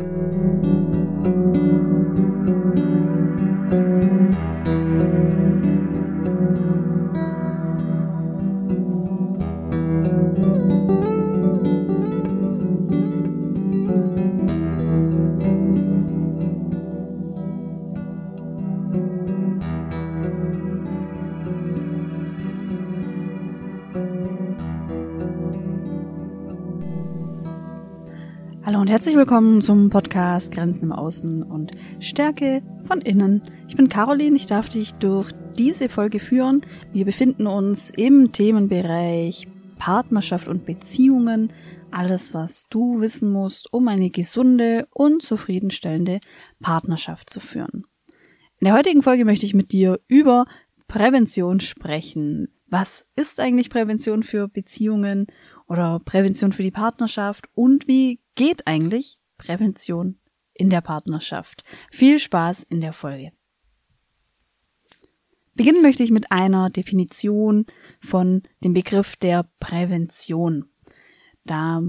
Hallo und herzlich willkommen zum Podcast Grenzen im Außen und Stärke von innen. Ich bin Caroline, ich darf dich durch diese Folge führen. Wir befinden uns im Themenbereich Partnerschaft und Beziehungen. Alles, was du wissen musst, um eine gesunde und zufriedenstellende Partnerschaft zu führen. In der heutigen Folge möchte ich mit dir über Prävention sprechen. Was ist eigentlich Prävention für Beziehungen oder Prävention für die Partnerschaft und wie geht eigentlich Prävention in der Partnerschaft? Viel Spaß in der Folge. Beginnen möchte ich mit einer Definition von dem Begriff der Prävention. Da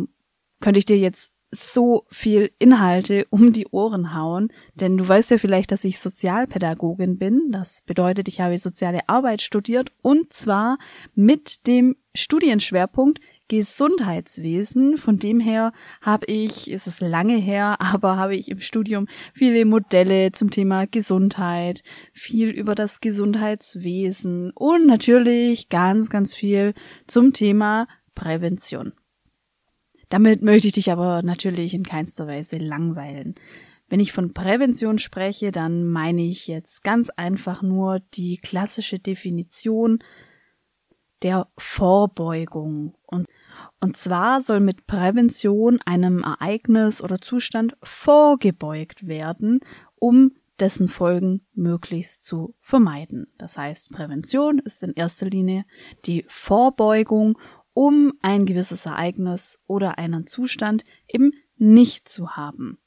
könnte ich dir jetzt so viel Inhalte um die Ohren hauen, denn du weißt ja vielleicht, dass ich Sozialpädagogin bin. Das bedeutet, ich habe soziale Arbeit studiert und zwar mit dem Studienschwerpunkt Gesundheitswesen. Von dem her habe ich, ist es lange her, aber habe ich im Studium viele Modelle zum Thema Gesundheit, viel über das Gesundheitswesen und natürlich ganz, ganz viel zum Thema Prävention. Damit möchte ich dich aber natürlich in keinster Weise langweilen. Wenn ich von Prävention spreche, dann meine ich jetzt ganz einfach nur die klassische Definition der Vorbeugung. Und, und zwar soll mit Prävention einem Ereignis oder Zustand vorgebeugt werden, um dessen Folgen möglichst zu vermeiden. Das heißt, Prävention ist in erster Linie die Vorbeugung um ein gewisses Ereignis oder einen Zustand eben nicht zu haben.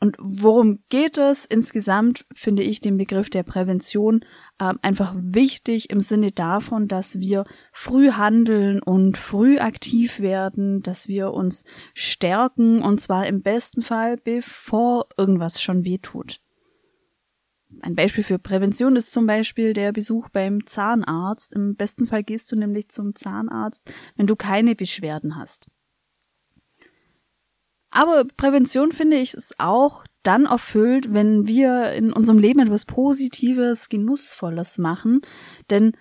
Und worum geht es? Insgesamt finde ich den Begriff der Prävention äh, einfach wichtig im Sinne davon, dass wir früh handeln und früh aktiv werden, dass wir uns stärken und zwar im besten Fall, bevor irgendwas schon weh tut. Ein Beispiel für Prävention ist zum Beispiel der Besuch beim Zahnarzt. Im besten Fall gehst du nämlich zum Zahnarzt, wenn du keine Beschwerden hast. Aber Prävention finde ich ist auch dann erfüllt, wenn wir in unserem Leben etwas Positives, Genussvolles machen. Denn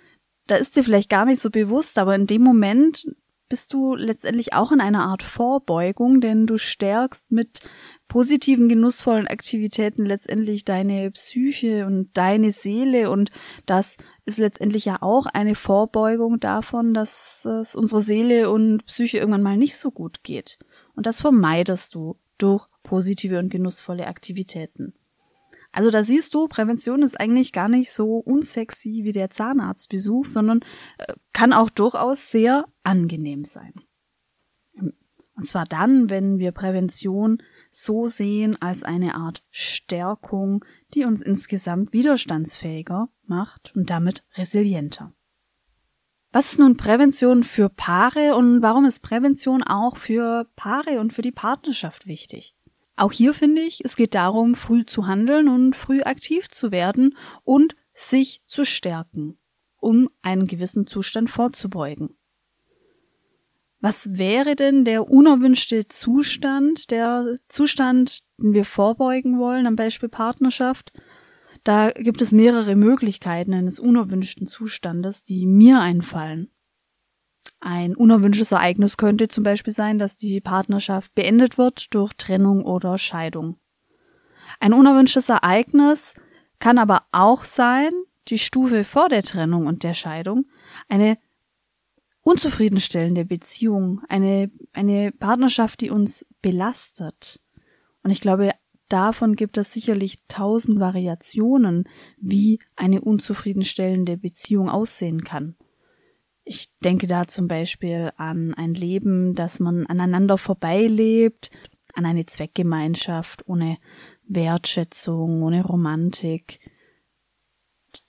da ist dir vielleicht gar nicht so bewusst, aber in dem Moment bist du letztendlich auch in einer Art Vorbeugung, denn du stärkst mit positiven, genussvollen Aktivitäten letztendlich deine Psyche und deine Seele und das ist letztendlich ja auch eine Vorbeugung davon, dass es unserer Seele und Psyche irgendwann mal nicht so gut geht. Und das vermeidest du durch positive und genussvolle Aktivitäten. Also da siehst du, Prävention ist eigentlich gar nicht so unsexy wie der Zahnarztbesuch, sondern äh, kann auch durchaus sehr angenehm sein. Und zwar dann, wenn wir Prävention so sehen als eine Art Stärkung, die uns insgesamt widerstandsfähiger macht und damit resilienter. Was ist nun Prävention für Paare und warum ist Prävention auch für Paare und für die Partnerschaft wichtig? Auch hier finde ich, es geht darum, früh zu handeln und früh aktiv zu werden und sich zu stärken, um einen gewissen Zustand vorzubeugen. Was wäre denn der unerwünschte Zustand, der Zustand, den wir vorbeugen wollen, am Beispiel Partnerschaft? Da gibt es mehrere Möglichkeiten eines unerwünschten Zustandes, die mir einfallen. Ein unerwünschtes Ereignis könnte zum Beispiel sein, dass die Partnerschaft beendet wird durch Trennung oder Scheidung. Ein unerwünschtes Ereignis kann aber auch sein, die Stufe vor der Trennung und der Scheidung, eine unzufriedenstellende Beziehung, eine, eine Partnerschaft, die uns belastet. Und ich glaube, davon gibt es sicherlich tausend Variationen, wie eine unzufriedenstellende Beziehung aussehen kann. Ich denke da zum Beispiel an ein Leben, das man aneinander vorbeilebt, an eine Zweckgemeinschaft ohne Wertschätzung, ohne Romantik,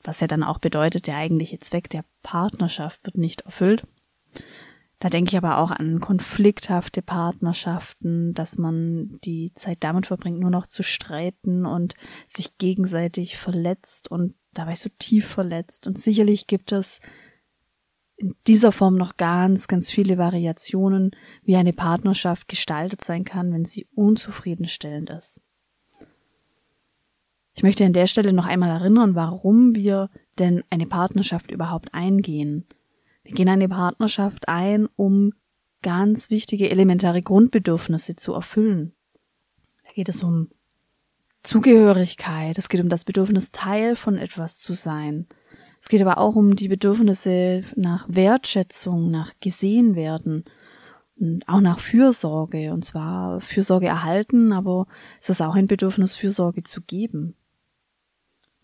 was ja dann auch bedeutet, der eigentliche Zweck der Partnerschaft wird nicht erfüllt. Da denke ich aber auch an konflikthafte Partnerschaften, dass man die Zeit damit verbringt, nur noch zu streiten und sich gegenseitig verletzt und dabei so tief verletzt. Und sicherlich gibt es in dieser Form noch ganz, ganz viele Variationen, wie eine Partnerschaft gestaltet sein kann, wenn sie unzufriedenstellend ist. Ich möchte an der Stelle noch einmal erinnern, warum wir denn eine Partnerschaft überhaupt eingehen. Wir gehen eine Partnerschaft ein, um ganz wichtige elementare Grundbedürfnisse zu erfüllen. Da geht es um Zugehörigkeit, es geht um das Bedürfnis, Teil von etwas zu sein. Es geht aber auch um die Bedürfnisse nach Wertschätzung, nach gesehen werden und auch nach Fürsorge. Und zwar Fürsorge erhalten, aber es ist auch ein Bedürfnis, Fürsorge zu geben.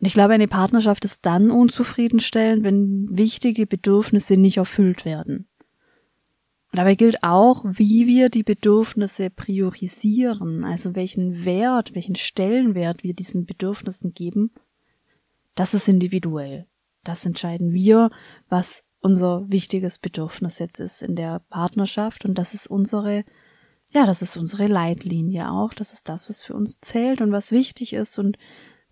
Und ich glaube, eine Partnerschaft ist dann unzufriedenstellend, wenn wichtige Bedürfnisse nicht erfüllt werden. Und dabei gilt auch, wie wir die Bedürfnisse priorisieren, also welchen Wert, welchen Stellenwert wir diesen Bedürfnissen geben, das ist individuell. Das entscheiden wir, was unser wichtiges Bedürfnis jetzt ist in der Partnerschaft und das ist unsere, ja, das ist unsere Leitlinie auch. Das ist das, was für uns zählt und was wichtig ist und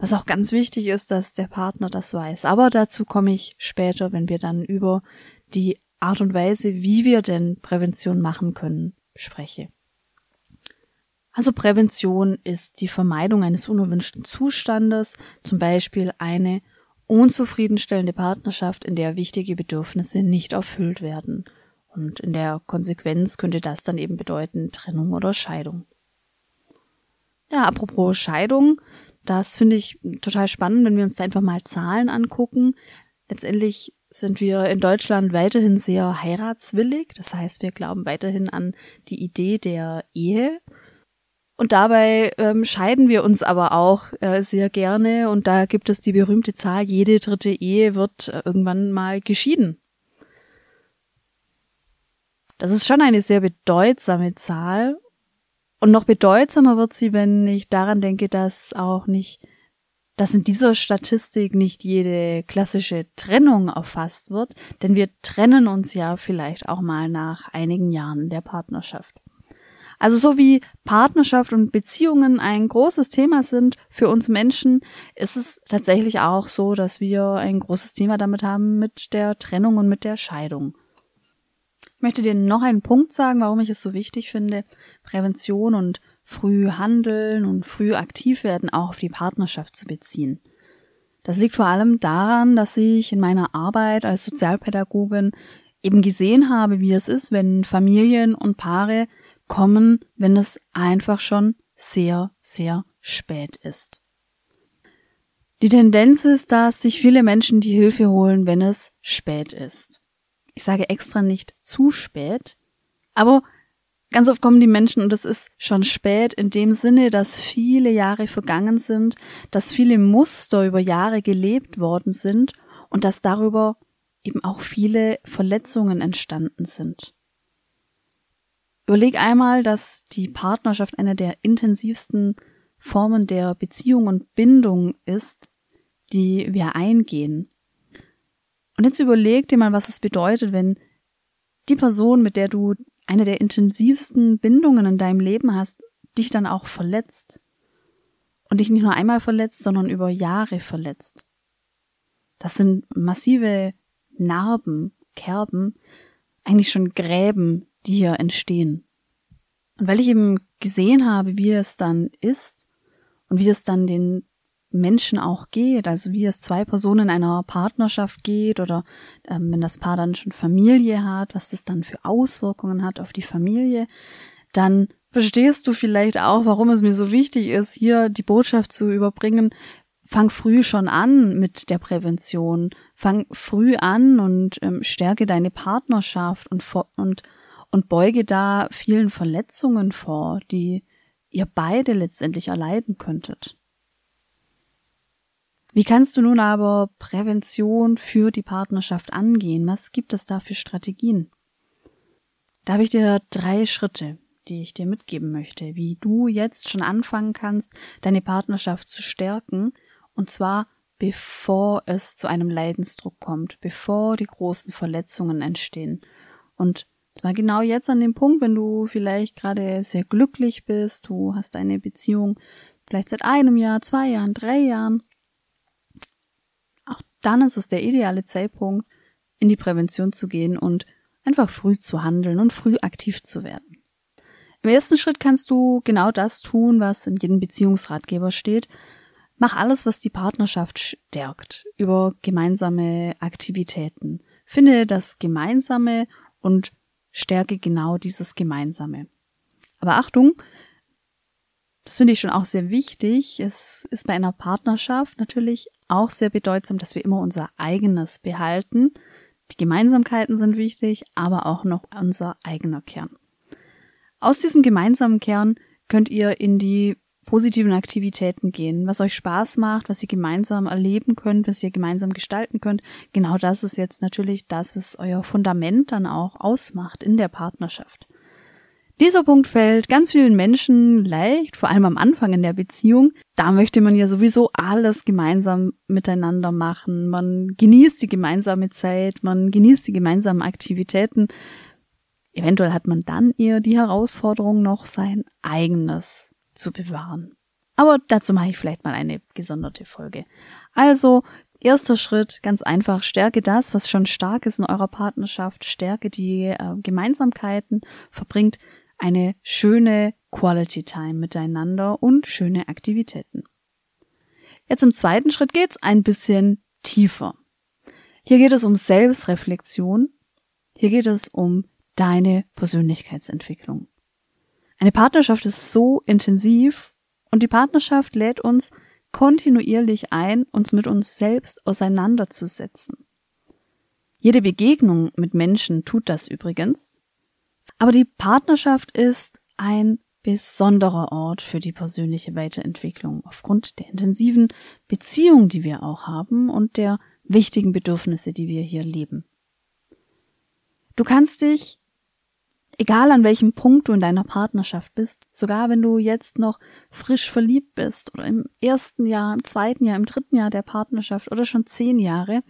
was auch ganz wichtig ist, dass der Partner das weiß. Aber dazu komme ich später, wenn wir dann über die Art und Weise, wie wir denn Prävention machen können, spreche. Also Prävention ist die Vermeidung eines unerwünschten Zustandes, zum Beispiel eine unzufriedenstellende Partnerschaft, in der wichtige Bedürfnisse nicht erfüllt werden. Und in der Konsequenz könnte das dann eben bedeuten Trennung oder Scheidung. Ja, apropos Scheidung, das finde ich total spannend, wenn wir uns da einfach mal Zahlen angucken. Letztendlich sind wir in Deutschland weiterhin sehr heiratswillig. Das heißt, wir glauben weiterhin an die Idee der Ehe. Und dabei ähm, scheiden wir uns aber auch äh, sehr gerne. Und da gibt es die berühmte Zahl, jede dritte Ehe wird äh, irgendwann mal geschieden. Das ist schon eine sehr bedeutsame Zahl. Und noch bedeutsamer wird sie, wenn ich daran denke, dass auch nicht, dass in dieser Statistik nicht jede klassische Trennung erfasst wird, denn wir trennen uns ja vielleicht auch mal nach einigen Jahren der Partnerschaft. Also so wie Partnerschaft und Beziehungen ein großes Thema sind für uns Menschen, ist es tatsächlich auch so, dass wir ein großes Thema damit haben mit der Trennung und mit der Scheidung. Ich möchte dir noch einen Punkt sagen, warum ich es so wichtig finde, Prävention und früh handeln und früh aktiv werden auch auf die Partnerschaft zu beziehen. Das liegt vor allem daran, dass ich in meiner Arbeit als Sozialpädagogin eben gesehen habe, wie es ist, wenn Familien und Paare kommen, wenn es einfach schon sehr, sehr spät ist. Die Tendenz ist, dass sich viele Menschen die Hilfe holen, wenn es spät ist. Ich sage extra nicht zu spät, aber ganz oft kommen die Menschen und es ist schon spät in dem Sinne, dass viele Jahre vergangen sind, dass viele Muster über Jahre gelebt worden sind und dass darüber eben auch viele Verletzungen entstanden sind. Überleg einmal, dass die Partnerschaft eine der intensivsten Formen der Beziehung und Bindung ist, die wir eingehen. Und jetzt überleg dir mal, was es bedeutet, wenn die Person, mit der du eine der intensivsten Bindungen in deinem Leben hast, dich dann auch verletzt. Und dich nicht nur einmal verletzt, sondern über Jahre verletzt. Das sind massive Narben, Kerben, eigentlich schon Gräben, die hier entstehen. Und weil ich eben gesehen habe, wie es dann ist und wie es dann den Menschen auch geht, also wie es zwei Personen in einer Partnerschaft geht oder ähm, wenn das Paar dann schon Familie hat, was das dann für Auswirkungen hat auf die Familie, dann verstehst du vielleicht auch, warum es mir so wichtig ist, hier die Botschaft zu überbringen. Fang früh schon an mit der Prävention. Fang früh an und ähm, stärke deine Partnerschaft und, und, und beuge da vielen Verletzungen vor, die ihr beide letztendlich erleiden könntet. Wie kannst du nun aber Prävention für die Partnerschaft angehen? Was gibt es da für Strategien? Da habe ich dir drei Schritte, die ich dir mitgeben möchte, wie du jetzt schon anfangen kannst, deine Partnerschaft zu stärken, und zwar bevor es zu einem Leidensdruck kommt, bevor die großen Verletzungen entstehen. Und Zwar genau jetzt an dem Punkt, wenn du vielleicht gerade sehr glücklich bist, du hast eine Beziehung vielleicht seit einem Jahr, zwei Jahren, drei Jahren. Dann ist es der ideale Zeitpunkt, in die Prävention zu gehen und einfach früh zu handeln und früh aktiv zu werden. Im ersten Schritt kannst du genau das tun, was in jedem Beziehungsratgeber steht. Mach alles, was die Partnerschaft stärkt, über gemeinsame Aktivitäten. Finde das Gemeinsame und stärke genau dieses Gemeinsame. Aber Achtung, das finde ich schon auch sehr wichtig. Es ist bei einer Partnerschaft natürlich auch sehr bedeutsam, dass wir immer unser eigenes behalten. Die Gemeinsamkeiten sind wichtig, aber auch noch unser eigener Kern. Aus diesem gemeinsamen Kern könnt ihr in die positiven Aktivitäten gehen, was euch Spaß macht, was ihr gemeinsam erleben könnt, was ihr gemeinsam gestalten könnt. Genau das ist jetzt natürlich das, was euer Fundament dann auch ausmacht in der Partnerschaft. Dieser Punkt fällt ganz vielen Menschen leicht, vor allem am Anfang in der Beziehung. Da möchte man ja sowieso alles gemeinsam miteinander machen. Man genießt die gemeinsame Zeit, man genießt die gemeinsamen Aktivitäten. Eventuell hat man dann eher die Herausforderung, noch sein eigenes zu bewahren. Aber dazu mache ich vielleicht mal eine gesonderte Folge. Also, erster Schritt, ganz einfach, stärke das, was schon stark ist in eurer Partnerschaft, stärke die äh, Gemeinsamkeiten, verbringt eine schöne Quality Time miteinander und schöne Aktivitäten. Jetzt im zweiten Schritt geht's ein bisschen tiefer. Hier geht es um Selbstreflexion. Hier geht es um deine Persönlichkeitsentwicklung. Eine Partnerschaft ist so intensiv und die Partnerschaft lädt uns kontinuierlich ein, uns mit uns selbst auseinanderzusetzen. Jede Begegnung mit Menschen tut das übrigens, aber die Partnerschaft ist ein besonderer Ort für die persönliche Weiterentwicklung aufgrund der intensiven Beziehung, die wir auch haben und der wichtigen Bedürfnisse, die wir hier leben. Du kannst dich Egal an welchem Punkt du in deiner Partnerschaft bist, sogar wenn du jetzt noch frisch verliebt bist oder im ersten Jahr, im zweiten Jahr, im dritten Jahr der Partnerschaft oder schon zehn Jahre,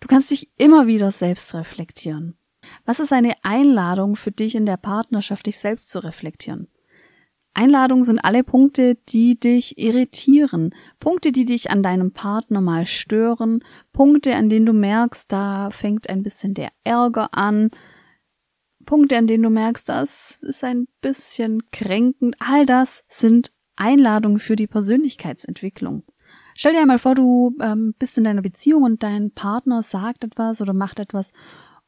du kannst dich immer wieder selbst reflektieren. Was ist eine Einladung für dich in der Partnerschaft, dich selbst zu reflektieren? Einladungen sind alle Punkte, die dich irritieren, Punkte, die dich an deinem Partner mal stören, Punkte, an denen du merkst, da fängt ein bisschen der Ärger an, Punkte, an denen du merkst, das ist ein bisschen kränkend. All das sind Einladungen für die Persönlichkeitsentwicklung. Stell dir einmal vor, du ähm, bist in deiner Beziehung und dein Partner sagt etwas oder macht etwas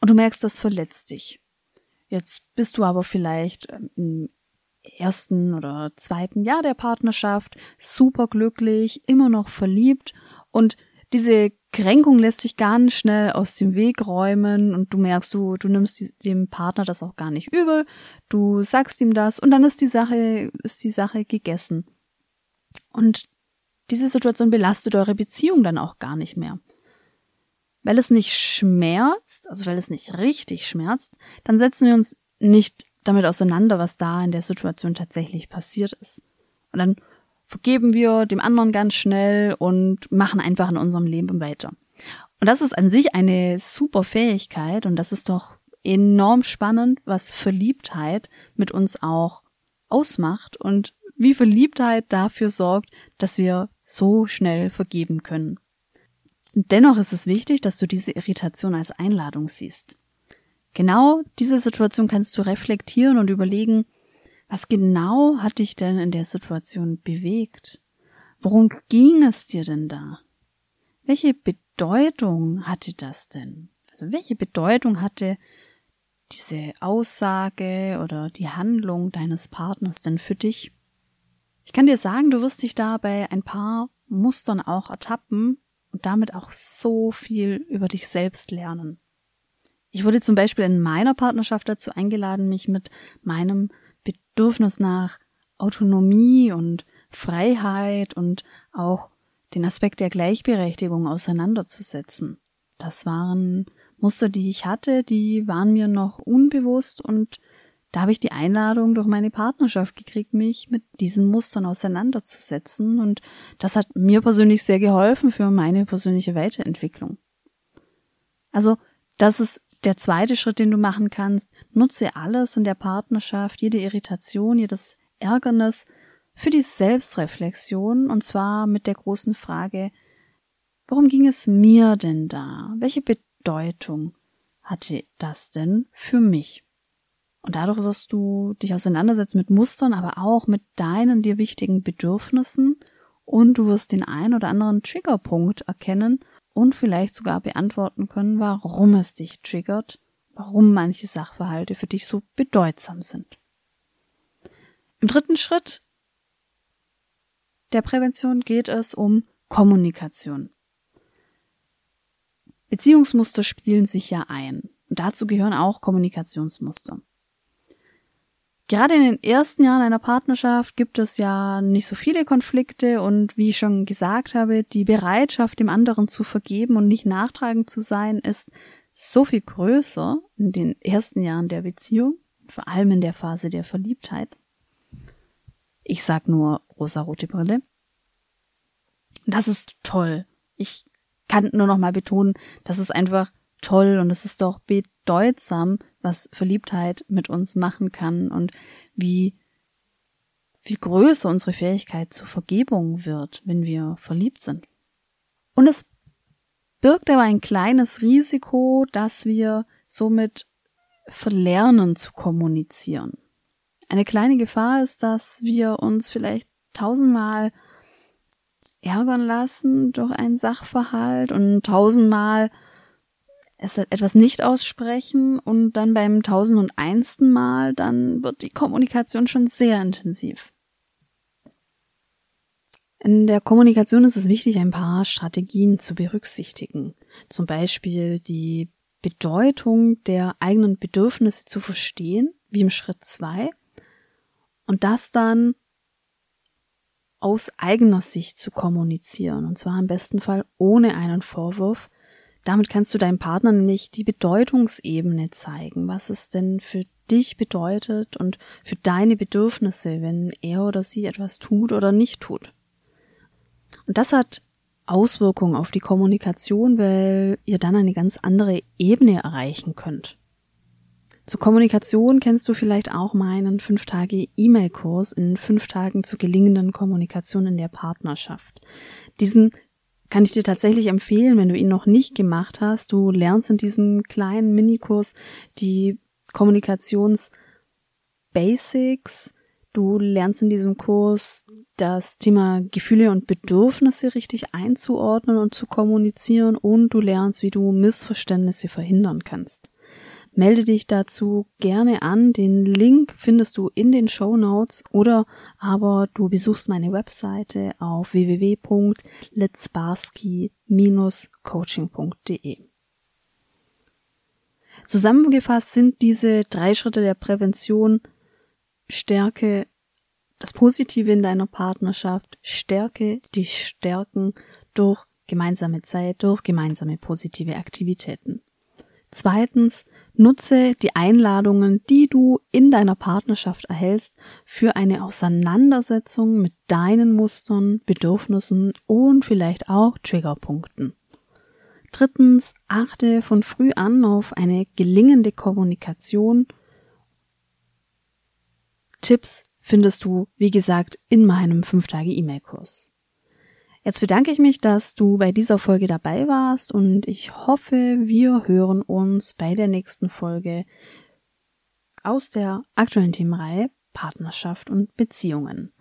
und du merkst, das verletzt dich. Jetzt bist du aber vielleicht ähm, im ersten oder zweiten Jahr der Partnerschaft super glücklich, immer noch verliebt und diese Kränkung lässt sich ganz schnell aus dem Weg räumen und du merkst, du, du nimmst dem Partner das auch gar nicht übel, du sagst ihm das und dann ist die Sache, ist die Sache gegessen. Und diese Situation belastet eure Beziehung dann auch gar nicht mehr. Weil es nicht schmerzt, also weil es nicht richtig schmerzt, dann setzen wir uns nicht damit auseinander, was da in der Situation tatsächlich passiert ist. Und dann vergeben wir dem anderen ganz schnell und machen einfach in unserem Leben weiter. Und das ist an sich eine super Fähigkeit und das ist doch enorm spannend, was Verliebtheit mit uns auch ausmacht und wie Verliebtheit dafür sorgt, dass wir so schnell vergeben können. Dennoch ist es wichtig, dass du diese Irritation als Einladung siehst. Genau diese Situation kannst du reflektieren und überlegen, was genau hat dich denn in der Situation bewegt? Worum ging es dir denn da? Welche Bedeutung hatte das denn? Also welche Bedeutung hatte diese Aussage oder die Handlung deines Partners denn für dich? Ich kann dir sagen, du wirst dich da bei ein paar Mustern auch ertappen und damit auch so viel über dich selbst lernen. Ich wurde zum Beispiel in meiner Partnerschaft dazu eingeladen, mich mit meinem Bedürfnis nach Autonomie und Freiheit und auch den Aspekt der Gleichberechtigung auseinanderzusetzen. Das waren Muster, die ich hatte, die waren mir noch unbewusst und da habe ich die Einladung durch meine Partnerschaft gekriegt, mich mit diesen Mustern auseinanderzusetzen und das hat mir persönlich sehr geholfen für meine persönliche Weiterentwicklung. Also, das ist der zweite Schritt, den du machen kannst, nutze alles in der Partnerschaft, jede Irritation, jedes Ärgernis für die Selbstreflexion und zwar mit der großen Frage, warum ging es mir denn da? Welche Bedeutung hatte das denn für mich? Und dadurch wirst du dich auseinandersetzen mit Mustern, aber auch mit deinen dir wichtigen Bedürfnissen und du wirst den einen oder anderen Triggerpunkt erkennen und vielleicht sogar beantworten können, warum es dich triggert, warum manche Sachverhalte für dich so bedeutsam sind. Im dritten Schritt der Prävention geht es um Kommunikation. Beziehungsmuster spielen sich ja ein und dazu gehören auch Kommunikationsmuster. Gerade in den ersten Jahren einer Partnerschaft gibt es ja nicht so viele Konflikte und wie ich schon gesagt habe, die Bereitschaft, dem anderen zu vergeben und nicht nachtragend zu sein, ist so viel größer in den ersten Jahren der Beziehung, vor allem in der Phase der Verliebtheit. Ich sag nur rosarote Brille. Das ist toll. Ich kann nur noch mal betonen, das ist einfach toll und es ist doch bedeutsam, was Verliebtheit mit uns machen kann und wie viel größer unsere Fähigkeit zur Vergebung wird, wenn wir verliebt sind. Und es birgt aber ein kleines Risiko, dass wir somit verlernen zu kommunizieren. Eine kleine Gefahr ist, dass wir uns vielleicht tausendmal ärgern lassen durch einen Sachverhalt und tausendmal es etwas nicht aussprechen und dann beim tausend und einsten Mal, dann wird die Kommunikation schon sehr intensiv. In der Kommunikation ist es wichtig, ein paar Strategien zu berücksichtigen. Zum Beispiel die Bedeutung der eigenen Bedürfnisse zu verstehen, wie im Schritt zwei, und das dann aus eigener Sicht zu kommunizieren, und zwar im besten Fall ohne einen Vorwurf, damit kannst du deinem Partner nämlich die Bedeutungsebene zeigen, was es denn für dich bedeutet und für deine Bedürfnisse, wenn er oder sie etwas tut oder nicht tut. Und das hat Auswirkungen auf die Kommunikation, weil ihr dann eine ganz andere Ebene erreichen könnt. Zur Kommunikation kennst du vielleicht auch meinen 5 Tage E-Mail-Kurs in 5 Tagen zur gelingenden Kommunikation in der Partnerschaft. Diesen kann ich dir tatsächlich empfehlen, wenn du ihn noch nicht gemacht hast. Du lernst in diesem kleinen Minikurs die Kommunikationsbasics. Du lernst in diesem Kurs das Thema Gefühle und Bedürfnisse richtig einzuordnen und zu kommunizieren und du lernst, wie du Missverständnisse verhindern kannst. Melde dich dazu gerne an. Den Link findest du in den Show Notes oder aber du besuchst meine Webseite auf www.litzbarski-coaching.de. Zusammengefasst sind diese drei Schritte der Prävention Stärke das Positive in deiner Partnerschaft, stärke die Stärken durch gemeinsame Zeit, durch gemeinsame positive Aktivitäten. Zweitens, Nutze die Einladungen, die du in deiner Partnerschaft erhältst, für eine Auseinandersetzung mit deinen Mustern, Bedürfnissen und vielleicht auch Triggerpunkten. Drittens, achte von früh an auf eine gelingende Kommunikation. Tipps findest du, wie gesagt, in meinem 5-Tage-E-Mail-Kurs. Jetzt bedanke ich mich, dass du bei dieser Folge dabei warst und ich hoffe, wir hören uns bei der nächsten Folge aus der aktuellen Themenreihe Partnerschaft und Beziehungen.